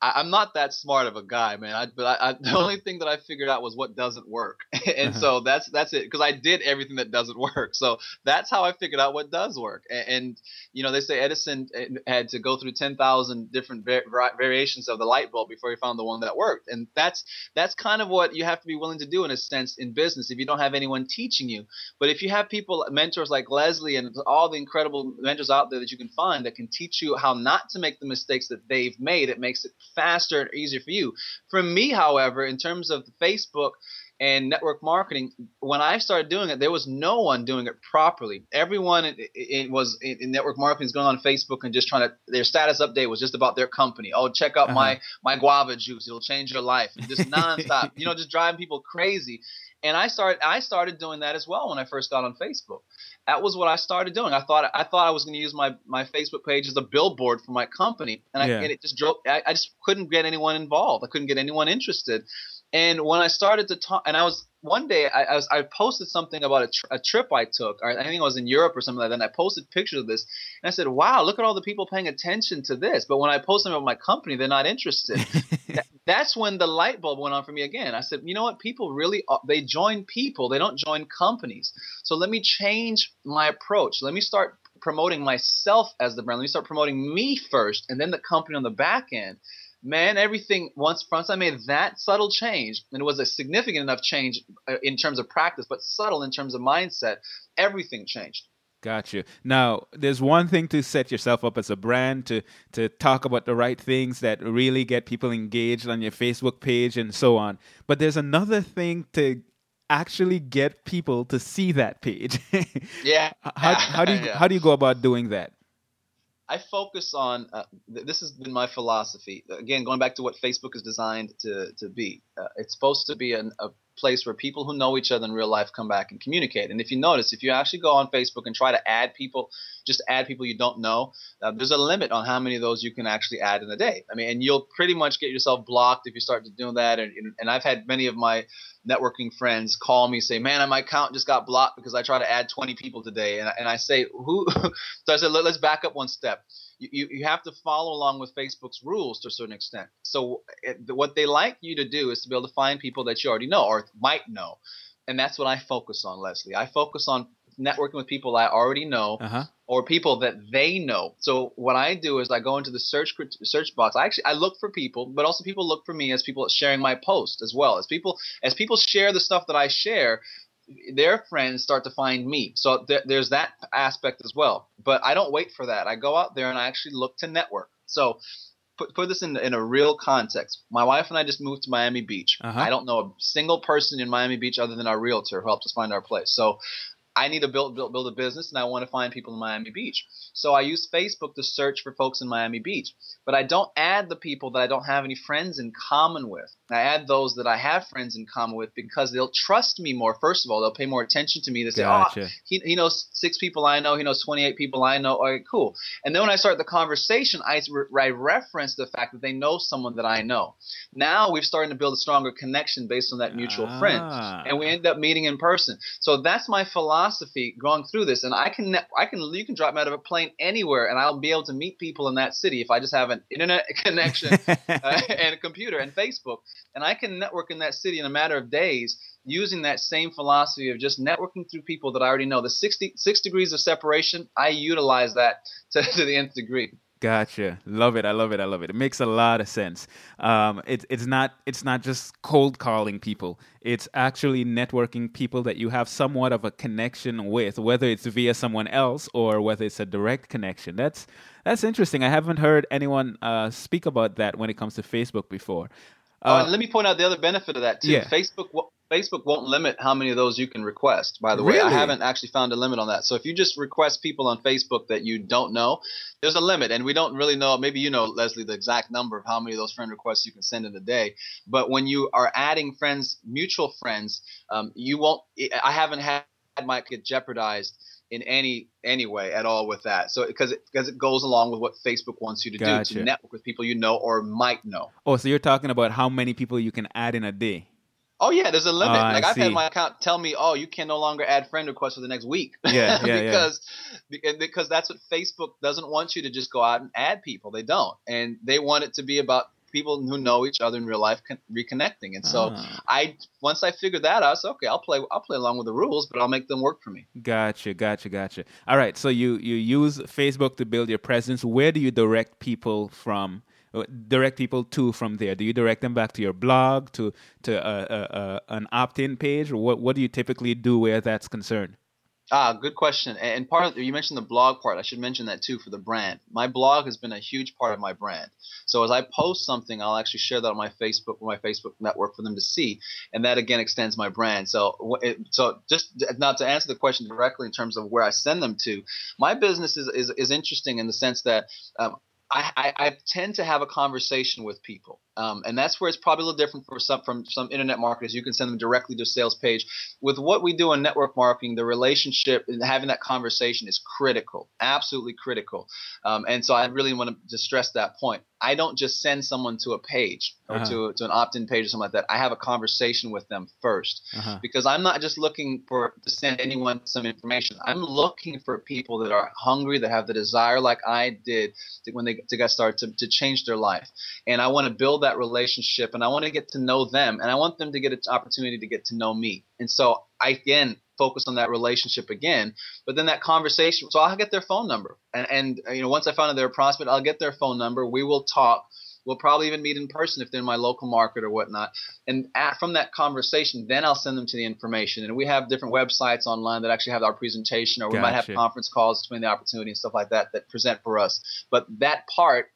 I, I'm not that smart of a guy, man. I, but I, I, [LAUGHS] the only thing that I figured out was what doesn't work, [LAUGHS] and so that's that's it. Because I did everything that doesn't [LAUGHS] work, so that's how I figured out what does work. And, and you know, they say Edison eh, had to go through ten thousand different var- variations of the light bulb before he found the one that worked. And that's that's kind of what you have to be willing to do in a sense in business if you don't have anyone teaching you. But if you have people, mentors like Leslie and all the incredible mentors out there that you can find that can teach you how not to make the mistakes that they've made, it makes it faster and easier for you. For me, however, in terms of Facebook and network marketing, when I started doing it, there was no one doing it properly. Everyone it, it was in, in network marketing is going on Facebook and just trying to their status update was just about their company. Oh, check out uh-huh. my my guava juice; it'll change your life. And just nonstop, [LAUGHS] you know, just driving people crazy. And I started I started doing that as well when I first got on Facebook. That was what I started doing. I thought I thought I was going to use my, my Facebook page as a billboard for my company, and, I, Yeah. and it just drove. I, I just couldn't get anyone involved. I couldn't get anyone interested. And when I started to talk, and I was one day I, I was I posted something about a, tr- a trip I took. Or I think I was in Europe or something like that. And I posted pictures of this, and I said, "Wow, look at all the people paying attention to this." But when I post them about my company, they're not interested. [LAUGHS] That- that's when the light bulb went on for me again. I said, "You know what? People really are- they join people. They don't join companies. So let me change my approach. Let me start." Promoting myself as the brand. Let me start promoting me first, and then the company on the back end man, everything once once I made that subtle change, and it was a significant enough change uh, in terms of practice, but subtle in terms of mindset, everything changed. Got you. Now, there's one thing to set yourself up as a brand, to to talk about the right things that really get people engaged on your Facebook page and so on. But there's another thing to actually get people to see that page. [LAUGHS] Yeah. how, how do you [LAUGHS] Yeah. how do you go about doing that? I focus on uh, th- this has been my philosophy. Again, going back to what Facebook is designed to to be. Uh, it's supposed to be an, a place where people who know each other in real life come back and communicate. And if you notice, if you actually go on Facebook and try to add people, just add people you don't know, uh, there's a limit on how many of those you can actually add in a day. I mean, and you'll pretty much get yourself blocked if you start to do that. And, and I've had many of my networking friends call me say, "Man, my account just got blocked because I tried to add 20 people today." And I, and I say, "Who?" [LAUGHS] so I said, Let, "Let's back up one step. You, you, have to follow along with Facebook's rules to a certain extent. So it, what they like you to do is to be able to find people that you already know or might know, and that's what I focus on, Leslie. I focus on networking with people I already know Uh huh. or people that they know. So what I do is I go into the search search box. I actually I look for people, but also people look for me as people sharing my post as well. As people as people share the stuff that I share, their friends start to find me. So th- there's that aspect as well. But I don't wait for that. I go out there and I actually look to network. So put, put this in, in a real context. My wife and I just moved to Miami Beach. Uh-huh. I don't know a single person in Miami Beach other than our realtor who helped us find our place. So I need to build, build build a business and I want to find people in Miami Beach. So I use Facebook to search for folks in Miami Beach. But I don't add the people that I don't have any friends in common with. I add those that I have friends in common with because they'll trust me more. First of all, they'll pay more attention to me. They say, Gotcha. "Oh, he, he knows six people I know. He knows 28 people I know. All right, cool." And then when I start the conversation, I, I reference the fact that they know someone that I know. Now we're starting to build a stronger connection based on that mutual friend Ah. and we end up meeting in person. So that's my philosophy going through this. And I can, I can, you can drop me out of a plane anywhere, and I'll be able to meet people in that city if I just have an internet [LAUGHS] connection [LAUGHS] uh, and a computer and Facebook, and I can network in that city in a matter of days using that same philosophy of just networking through people that I already know. The 60, six degrees of separation, I utilize that [LAUGHS] to, to the nth degree. Gotcha. Love it. I love it. I love it. It makes a lot of sense. Um, it, it's not it's not just cold calling people. It's actually networking people that you have somewhat of a connection with, whether it's via someone else or whether it's a direct connection. That's that's interesting. I haven't heard anyone uh, speak about that when it comes to Facebook before. Oh, Uh, and let me point out the other benefit of that too. Yeah. Facebook Facebook won't limit how many of those you can request. By the way, I haven't actually found a limit on that. So if you just request people on Facebook that you don't know, there's a limit, and we don't really know. Maybe you know, Leslie, the exact number of how many of those friend requests you can send in a day. But when you are adding friends, mutual friends, um, you won't. I haven't had my get jeopardized in any any way at all with that. So because it, because it goes along with what Facebook wants you to do to network with people you know or might know. oh, so you're talking about how many people you can add in a day? Oh yeah, there's a limit. Oh, like I've see. had my account tell me, "Oh, you can no longer add friend requests for the next week." Yeah, yeah, [LAUGHS] yeah. because beca- because that's what Facebook doesn't want you to just go out and add people. They don't, and they want it to be about people who know each other in real life con- reconnecting. And so Ah. I once I figured that out, I said, "Okay, I'll play I'll play along with the rules, but I'll make them work for me." Gotcha, gotcha, gotcha. All right, so you you use Facebook to build your presence. Where do you direct people from? uh, Direct people to from there. Do you direct them back to your blog, to to uh, uh, uh, an opt-in page, or what? What do you typically do where that's concerned? Ah, good question. And part of you mentioned the blog part. I should mention that too for the brand. My blog has been a huge part of my brand. So as I post something, I'll actually share that on my Facebook, my Facebook network for them to see, and that again extends my brand. So so just now to answer the question directly in terms of where I send them to, my business is is, is interesting in the sense that. Um, I, I, I tend to have a conversation with people, um, and that's where it's probably a little different for some from some internet marketers. You can send them directly to a sales page. With what we do in network marketing, the relationship and having that conversation is critical, absolutely critical. Um, and so I really want to stress that point. I don't just send someone to a page or Uh-huh. to, to an opt-in page or something like that. I have a conversation with them first Uh-huh. because I'm not just looking for to send anyone some information. I'm looking for people that are hungry, that have the desire, like I did, to, when they to get started to, to change their life. And I want to build that relationship, and I want to get to know them, and I want them to get an opportunity to get to know me. And so I again focus on that relationship again. But then that conversation, so I'll get their phone number, and and uh, you know once I found out they're a prospect, I'll get their phone number. We will talk. We'll probably even meet in person if they're in my local market or whatnot. And at, from that conversation, then I'll send them to the information. And we have different websites online that actually have our presentation, or we might have conference calls between the opportunity and stuff like that that present for us. But that part,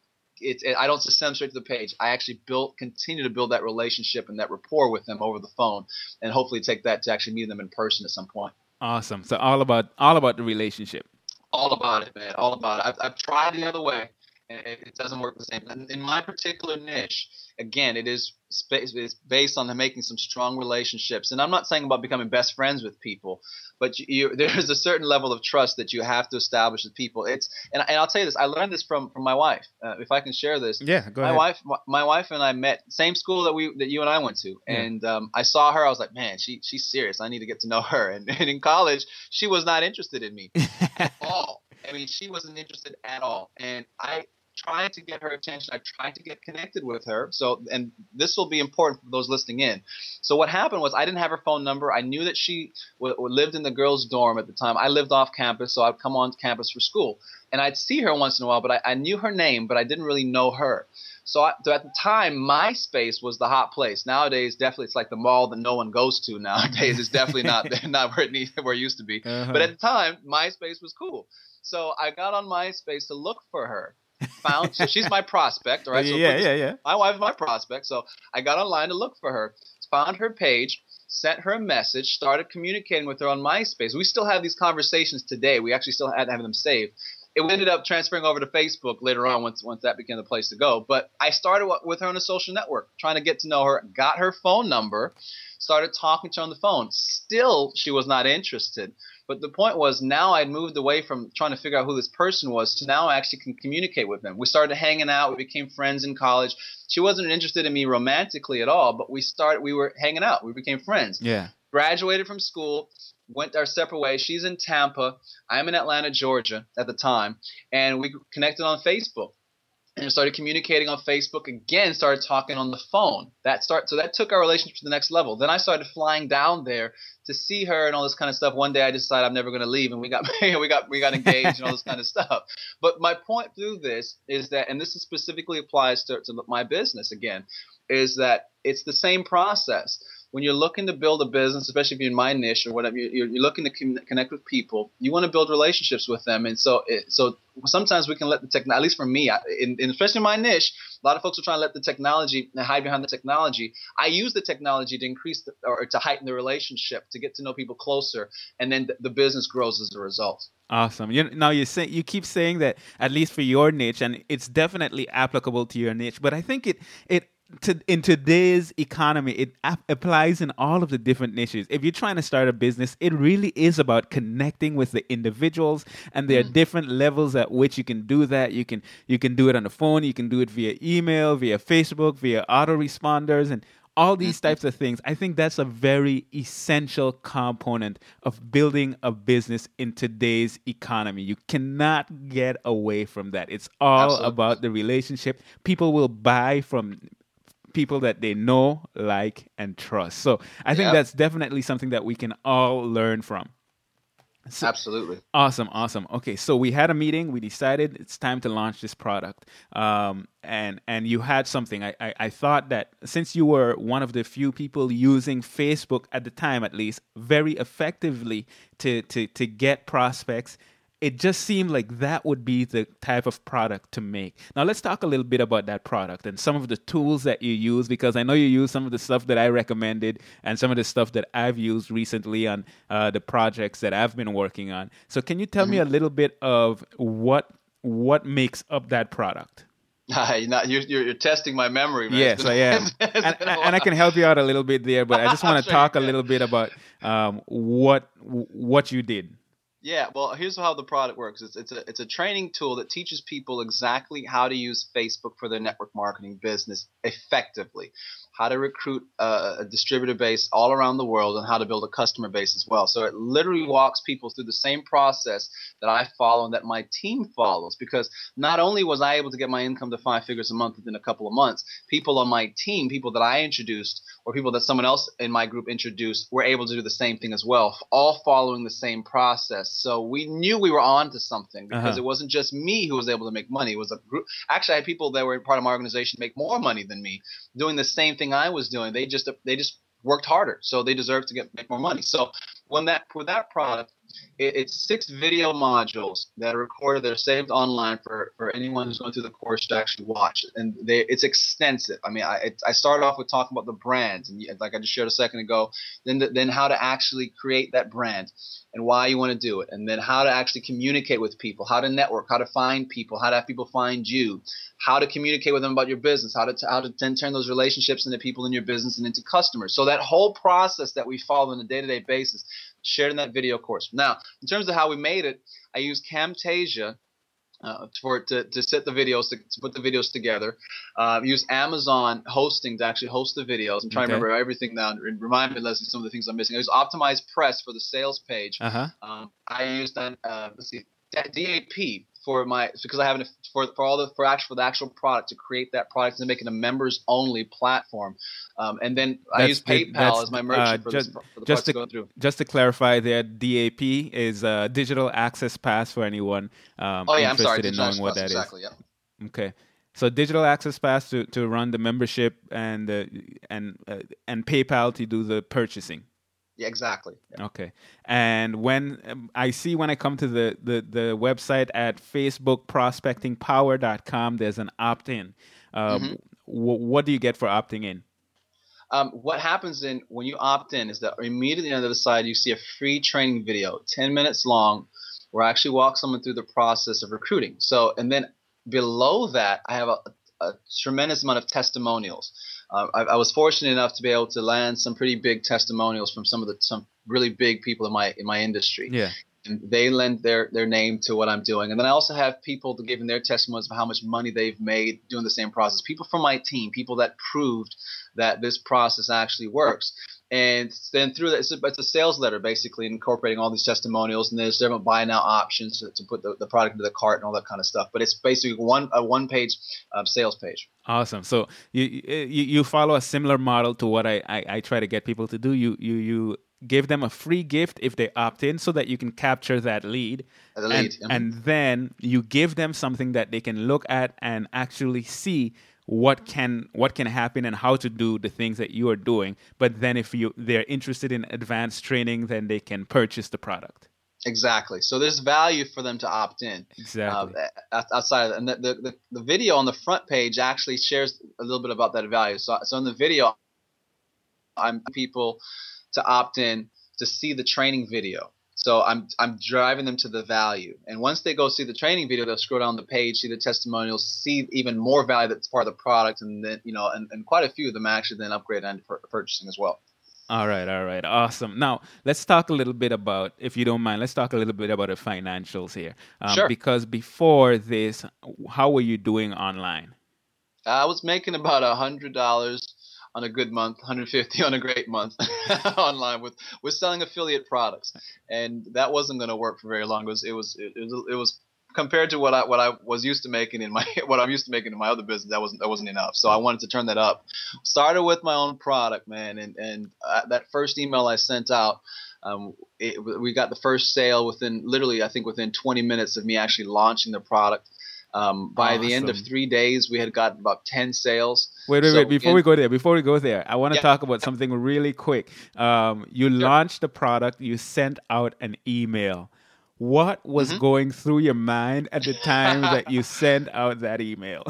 it's it, I don't just send them straight to the page. I actually build, continue to build that relationship and that rapport with them over the phone, and hopefully take that to actually meet them in person at some point. Awesome. So all about all about the relationship. All about it, man. All about it. I've, I've tried the other way, it, it doesn't work the same. In, in my particular niche, again, it is it's based on making some strong relationships. And I'm not saying about becoming best friends with people, but you, you, [LAUGHS] there's a certain level of trust that you have to establish with people. It's and, and I'll tell you this. I learned this from from my wife. Uh, if I can share this, Yeah, go my ahead. wife my, my wife and I met same school that we that you and I went to Yeah. and um, I saw her I was like man she she's serious I need to get to know her [LAUGHS] and, and in college she was not interested in me [LAUGHS] at all and mean, she wasn't interested at all. And I tried to get her attention. I tried to get connected with her. So, and this will be important for those listening in. So, what happened was I didn't have her phone number. I knew that she w- w- lived in the girls' dorm at the time. I lived off campus, so I'd come on campus for school. And I'd see her once in a while, but I, I knew her name, but I didn't really know her. So, I, so at the time, MySpace was the hot place. Nowadays, definitely, it's like the mall that no one goes to. Nowadays, it's definitely not [LAUGHS] not where it needs, where it used to be. Uh-huh. But at the time, MySpace was cool. So I got on MySpace to look for her. Found so she's my [LAUGHS] prospect, right? So yeah, yeah, yeah. My wife is my prospect. So I got online to look for her. Found her page. Sent her a message. Started communicating with her on MySpace. We still have these conversations today. We actually still had to have them saved it ended up transferring over to Facebook later on once once that became the place to go. But I started with her on a social network, trying to get to know her. Got her phone number, started talking to her on the phone. Still, she was not interested. But the point was, now I'd moved away from trying to figure out who this person was to now I actually can communicate with them. We started hanging out. We became friends in college. She wasn't interested in me romantically at all, but we started. We were hanging out. We became friends Yeah. graduated from school, went our separate ways. She's in Tampa. I'm in Atlanta, Georgia at the time, and we connected on Facebook and started communicating on Facebook again. Started talking on the phone. That start so that took our relationship to the next level. Then I started flying down there to see her and all this kind of stuff. One day I decided I'm never going to leave, and we got [LAUGHS] we got we got engaged and all this kind of stuff. But my point through this is that, and this is specifically applies to, to my business again, is that it's the same process when you're looking to build a business, especially if you're in my niche or whatever, you're, you're looking to connect with people. You want to build relationships with them, and so it, so sometimes we can let the tech. At least for me, in, in especially in my niche, a lot of folks are trying to let the technology uh, hide behind the technology. I use the technology to increase the, or to heighten the relationship, to get to know people closer, and then the, the business grows as a result. Awesome. You now you say you keep saying that at least for your niche, and it's definitely applicable to your niche. But I think it it to, in today's economy, it ap- applies in all of the different niches. If you're trying to start a business, it really is about connecting with the individuals, and there are mm. different levels at which you can do that. You can you can do it on the phone, you can do it via email, via Facebook, via autoresponders, and all these mm-hmm. types of things. I think that's a very essential component of building a business in today's economy. You cannot get away from that. It's all Absolutely. about the relationship. People will buy from people that they know, like, and trust. So I think Yeah. that's definitely something that we can all learn from. So- Absolutely. Awesome, awesome. Okay, so we had a meeting. We decided it's time to launch this product. Um, and and you had something. I, I I thought that since you were one of the few people using Facebook at the time, at least, very effectively to to to get prospects. It just seemed like that would be the type of product to make. Now let's talk a little bit about that product and some of the tools that you use because I know you use some of the stuff that I recommended and some of the stuff that I've used recently on uh, the projects that I've been working on. So can you tell me a little bit of what what makes up that product? you're, not, you're, you're, you're testing my memory, man. Yes, been- I am, [LAUGHS] and, and I can help you out a little bit there. But I just [LAUGHS] want to Sure talk a little bit about um, what what you did. Yeah, well, here's how the product works. It's it's a it's a training tool that teaches people exactly how to use Facebook for their network marketing business effectively, how to recruit a, a distributor base all around the world, and how to build a customer base as well. So it literally walks people through the same process that I follow and that my team follows. Because not only was I able to get my income to five figures a month within a couple of months, people on my team, people that I introduced, or people that someone else in my group introduced, were able to do the same thing as well, all following the same process. So we knew we were on to something because Uh-huh. it wasn't just me who was able to make money. It was a group. Actually, I had people that were part of my organization make more money than me, doing the same thing I was doing. They just they just worked harder, so they deserve to get make more money. So when that with that product, it's six video modules that are recorded. that are saved online for, for anyone who's going through the course to actually watch. And they, it's extensive. I mean, I, it, I started off with talking about the brands, and like I just shared a second ago. Then the, then how to actually create that brand and why you want to do it, and then how to actually communicate with people, how to network, how to find people, how to have people find you, how to communicate with them about your business, how to how to then turn those relationships into people in your business and into customers. So that whole process that we follow on a day-to-day basis, shared in that video course. Now, in terms of how we made it, I used Camtasia. Uh, for to, to set the videos to, to put the videos together, uh, use Amazon hosting to actually host the videos. I'm trying Okay. to remember everything now. and Remind me, Leslie, some of the things I'm missing. I use Optimize Press for the sales page. Uh huh. Um, I used uh, let's see, that DAP for my because I have an, for for all the for actual for the actual product to create that product and make it a members only platform, um, and then I use PayPal that's, as my uh, merchant for, just- this, for the just to to- go through. Just to clarify, there DAP is a digital access pass for anyone um, Oh yeah, I'm interested sorry. in knowing what that Express, is. exactly, Yeah. Okay. So digital access pass to, to run the membership and uh, and uh, and PayPal to do the purchasing. Yeah, exactly. Yeah. Okay. And when um, I see when I come to the, the, the website at facebookprospectingpower.com, there's an opt in. Um, Mm-hmm. wh- what do you get for opting in? Um, what happens in when you opt in is that immediately on the other side you see a free training video, 10 minutes long, where I actually walk someone through the process of recruiting. So, and then below that, I have a, a tremendous amount of testimonials. Uh, I, I was fortunate enough to be able to land some pretty big testimonials from some of the some really big people in my in my industry. Yeah. and they lend their their name to what I'm doing. And then I also have people giving their testimonies of how much money they've made doing the same process. People from my team, people that proved that this process actually works. And then through that, it's a, it's a sales letter basically incorporating all these testimonials, and there's different buy now options to, to put the, the product into the cart and all that kind of stuff. But it's basically one a one page uh, sales page. Awesome. So you, you you follow a similar model to what I, I, I try to get people to do. You you you give them a free gift if they opt in, so that you can capture that lead. The And, lead, mhm. and then you give them something that they can look at and actually see what can what can happen and how to do the things that you are doing. But then if you they're interested in advanced training, then they can purchase the product. Exactly. So there's value for them to opt in. Exactly. uh, outside of that. And the, the, the, the video on the front page actually shares a little bit about that value. So, so in the video, I'm people to opt in to see the training video. So I'm I'm driving them to the value, and once they go see the training video, they'll scroll down the page, see the testimonials, see even more value that's part of the product, and then you know, and, and quite a few of them actually then upgrade and pur- purchasing as well. All right, all right, awesome. Now let's talk a little bit about, if you don't mind, let's talk a little bit about the financials here. Um, Sure. Because before this, how were you doing online? I was making about a hundred dollars on a good month, 150 on a great month [LAUGHS] online with with selling affiliate products, and that wasn't going to work for very long. It was it was it, was it was compared to what I what I was used to making in my [LAUGHS] what I'm used to making in my other business. That wasn't that wasn't enough. So I wanted to turn that up. Started with my own product, man, and and uh, that first email I sent out. Um, it, we got the first sale within literally, I think, within 20 minutes of me actually launching the product. Um, by the end of three days, we had got about 10 sales. Wait, wait, So wait. Before in- we go there, before we go there, I want to Yeah. talk about something really quick. Um, you launched the product, you sent out an email. What was Mm-hmm. going through your mind at the time that you [LAUGHS] sent out that email?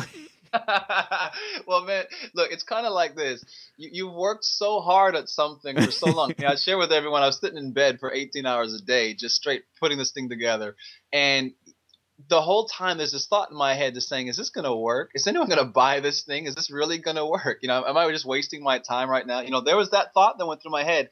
[LAUGHS] well, man, look, it's kind of like this. You, you worked so hard at something for so long. Yeah, I [LAUGHS] share with everyone. I was sitting in bed for 18 hours a day, just straight putting this thing together, and the whole time there's this thought in my head just saying, "Is this gonna work? Is anyone gonna buy this thing? Is this really gonna [LAUGHS] work? You know, am I just wasting my time right now? You know, there was that thought that went through my head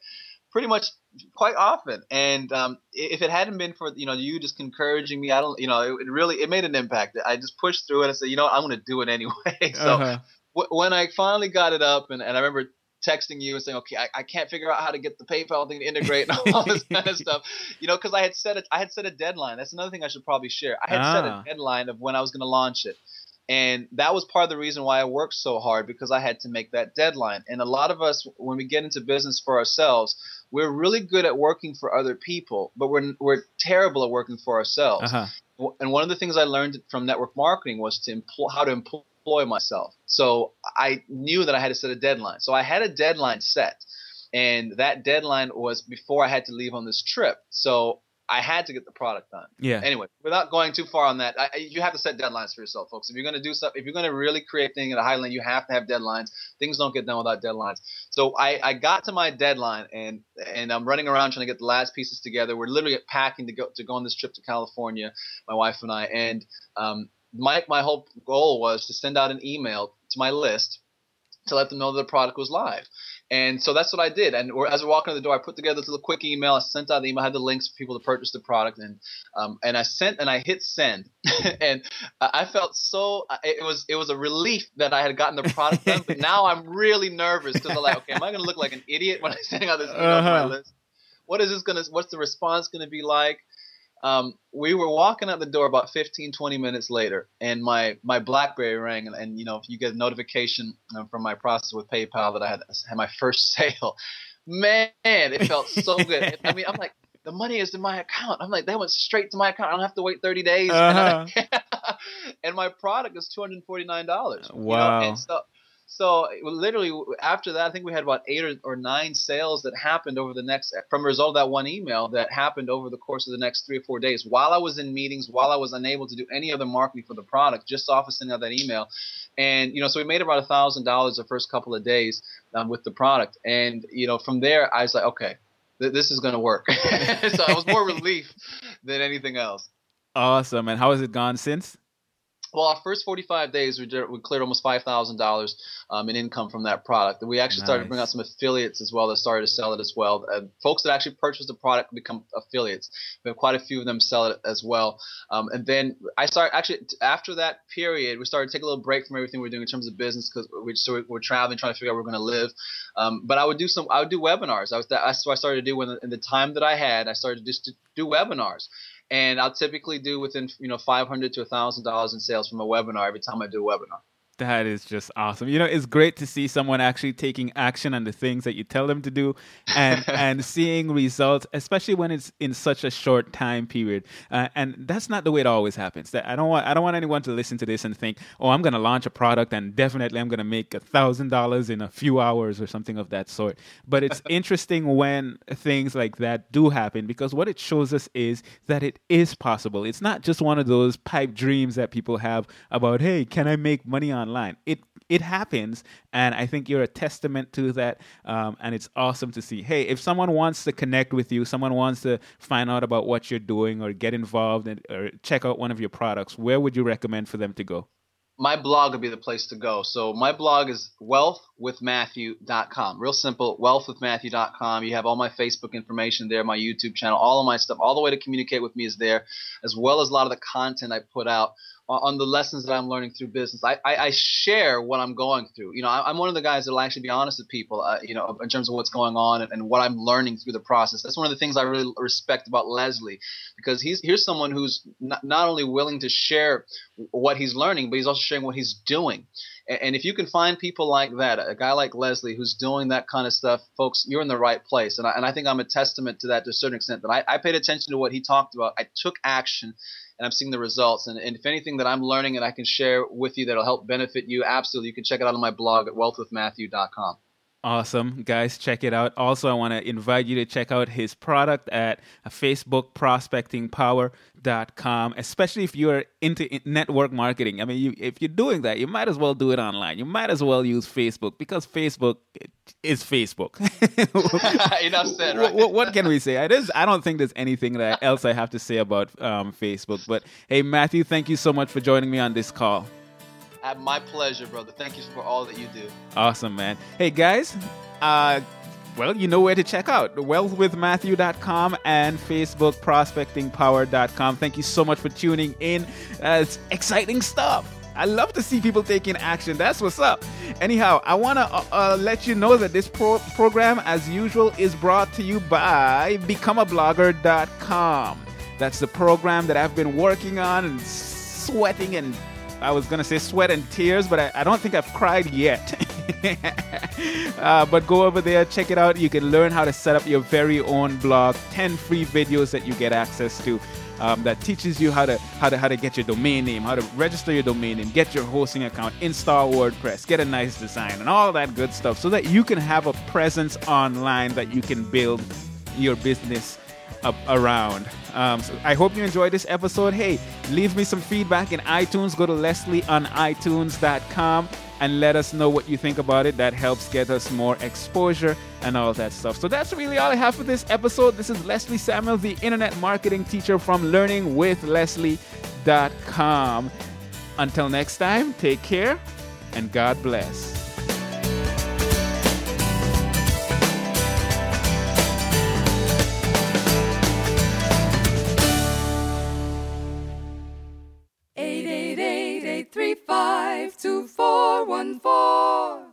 pretty much quite often. And um, if it hadn't been for you know you just encouraging me, I don't, you know, it, it really it made an impact. I just pushed through it and said, you know, what, I'm gonna do it anyway. [LAUGHS] so Uh-huh. wh- when I finally got it up, and, and I remember texting you and saying, okay, I, I can't figure out how to get the PayPal thing to integrate and [LAUGHS] all this kind of stuff, you know, because I had set it, I had set a deadline. That's another thing I should probably share. I had set Ah. a deadline of when I was going to launch it. And that was part of the reason why I worked so hard because I had to make that deadline. And a lot of us, when we get into business for ourselves, we're really good at working for other people, but we're, we're terrible at working for ourselves Uh-huh. and one of the things I learned from network marketing was to employ how to employ myself. So I knew that I had to set a deadline. So I had a deadline set, and that deadline was before I had to leave on this trip. So I had to get the product done. Yeah. Anyway, without going too far on that, I, I- you have to set deadlines for yourself, folks. If you're going to do stuff, if you're going to really create things at a high level, you have to have deadlines. Things don't get done without deadlines. So I, I got to my deadline, and and I'm running around trying to get the last pieces together. We're literally packing to go to go on this trip to California, my wife and I, and um, my my whole goal was to send out an email to my list to let them know that the product was live. And so that's what I did. And as we're walking to the door, I put together this little quick email. I sent out the email, I had the links for people to purchase the product, and um, and I sent and I hit send, [LAUGHS] and I felt so it was it was a relief that I had gotten the product done. But now I'm really nervous because I'm like, okay, am I going to look like an idiot when I'm sending out this email to my Uh-huh. list? What is this going to? What's the response going to be like? Um, we were walking out the door about 15, 20 minutes later, and my my BlackBerry rang, and, and you know, if you get a notification from my process with PayPal that I had had my [LAUGHS] first sale, man, it felt so good. I mean, I'm like, the money is in my account. I'm like, that went straight to my account. I don't have to wait 30 days. [LAUGHS] Uh-huh. and my product is $249. Wow. You know? And so, so literally after that, I think we had about eight or, or nine sales that happened over the next, from a result of that one email that happened over the course of the next three or four days while I was in meetings, while I was unable to do any other marketing for the product, just off of sending out that email. And, you know, so we made about a thousand dollars the first couple of days um, with the product. And, you know, from there, I was like, okay, th- this is going to work. [LAUGHS] so it was more [LAUGHS] relief than anything else. Awesome. And how has it gone since? Well, our first 45 days, we, did, we cleared almost $5,000 um, in income from that product. And we actually started to bring out some affiliates as well that started to sell it as well. Uh, folks that actually purchase the product become affiliates. We have quite a few of them sell it as well. Um, and then I started actually after that period, we started to take a little break from everything we are doing in terms of business because we, so we- we're traveling, trying to figure out where we're going to live. Um, but I would do some, I would do webinars. I was that's what I started to do when in the time that I had. I started just to do webinars and I'll typically do within you know five hundred to thousand dollars in sales from a webinar every time I do a webinar. That is just awesome. You know, it's great to see someone actually taking action on the things that you tell them to do and [LAUGHS] and seeing results, especially when it's in such a short time period. Uh, and that's not the way it always happens. That I don't want I don't want anyone to listen to this and think, "Oh, I'm going to launch a product and definitely I'm going to make a $1000 in a few hours or something of that sort." But it's [LAUGHS] interesting when things like that do happen because what it shows us is that it is possible. It's not just one of those pipe dreams that people have about, "Hey, can I make money online?" It it happens, and I think you're a testament to that. Um, and it's awesome to see. Hey, if someone wants to connect with you, someone wants to find out about what you're doing or get involved or check out one of your products, where would you recommend for them to go? my blog would be the place to go. So my blog is wealthwithmatthew.com. Real simple, wealthwithmatthew.com. You have all my Facebook information there, my YouTube channel, all of my stuff, all the way to communicate with me is there, as well as a lot of the content I put out on- the lessons that I'm learning through business. I, I, I share what I'm going through. You know, I, I'm one of the guys that will actually be honest with people, uh, you know, in terms of what's going on and, and what I'm learning through the process. That's one of the things I really respect about Leslie because he's here's someone who's not, not only willing to share what he's learning, but he's also sharing what he's doing. And, and if you can find people like that, a guy like Leslie who's doing that kind of stuff, folks, you're in the right place. And I, and I think I'm a testament to that to a certain extent. That I, I paid attention to what he talked about. I took action. And I'm seeing the results. And, and if anything that I'm learning and I can share with you that'll help benefit you, absolutely, you can check it out on my blog at wealthwithmatthew.com. Awesome. Guys, check it out. Also, I want to invite you to check out his product at Facebook prospectingpower.com, especially if you're into network marketing. I mean, you, if you're doing that, you might as well do it online. You might as well use Facebook because Facebook is Facebook. [LAUGHS] Enough said, What- right? what, what can we say? It is, I don't think there's anything that else I have to say about um, Facebook. But hey, Matthew, thank you so much for joining me on this call. Uh, my pleasure, brother. Thank you for all that you do. Awesome, man. Hey, guys, uh, well, you know where to check out wealthwithmatthew.com and Facebook prospectingpower.com. Thank you so much for tuning in. Uh, it's exciting stuff. I love to see people taking action. That's what's up. Anyhow, I want to uh, uh, let you know that this pro- program, as usual, is brought to you by becomeablogger.com. That's the program that I've been working on and sweating and I was gonna say sweat and tears, but I, I don't think I've cried yet. [LAUGHS] uh, but go over there, check it out. You can learn how to set up your very own blog. Ten free videos that you get access to. Um, that teaches you how to how to how to get your domain name, how to register your domain name, get your hosting account, install WordPress, get a nice design, and all that good stuff, so that you can have a presence online that you can build your business around. Um, so I hope you enjoyed this episode. Hey, leave me some feedback in iTunes. Go to Leslie on iTunes.com and let us know what you think about it. That helps get us more exposure and all that stuff. So that's really all I have for this episode. This is Leslie Samuel, the internet marketing teacher from learningwithleslie.com. Until next time, take care and God bless. five two four one four.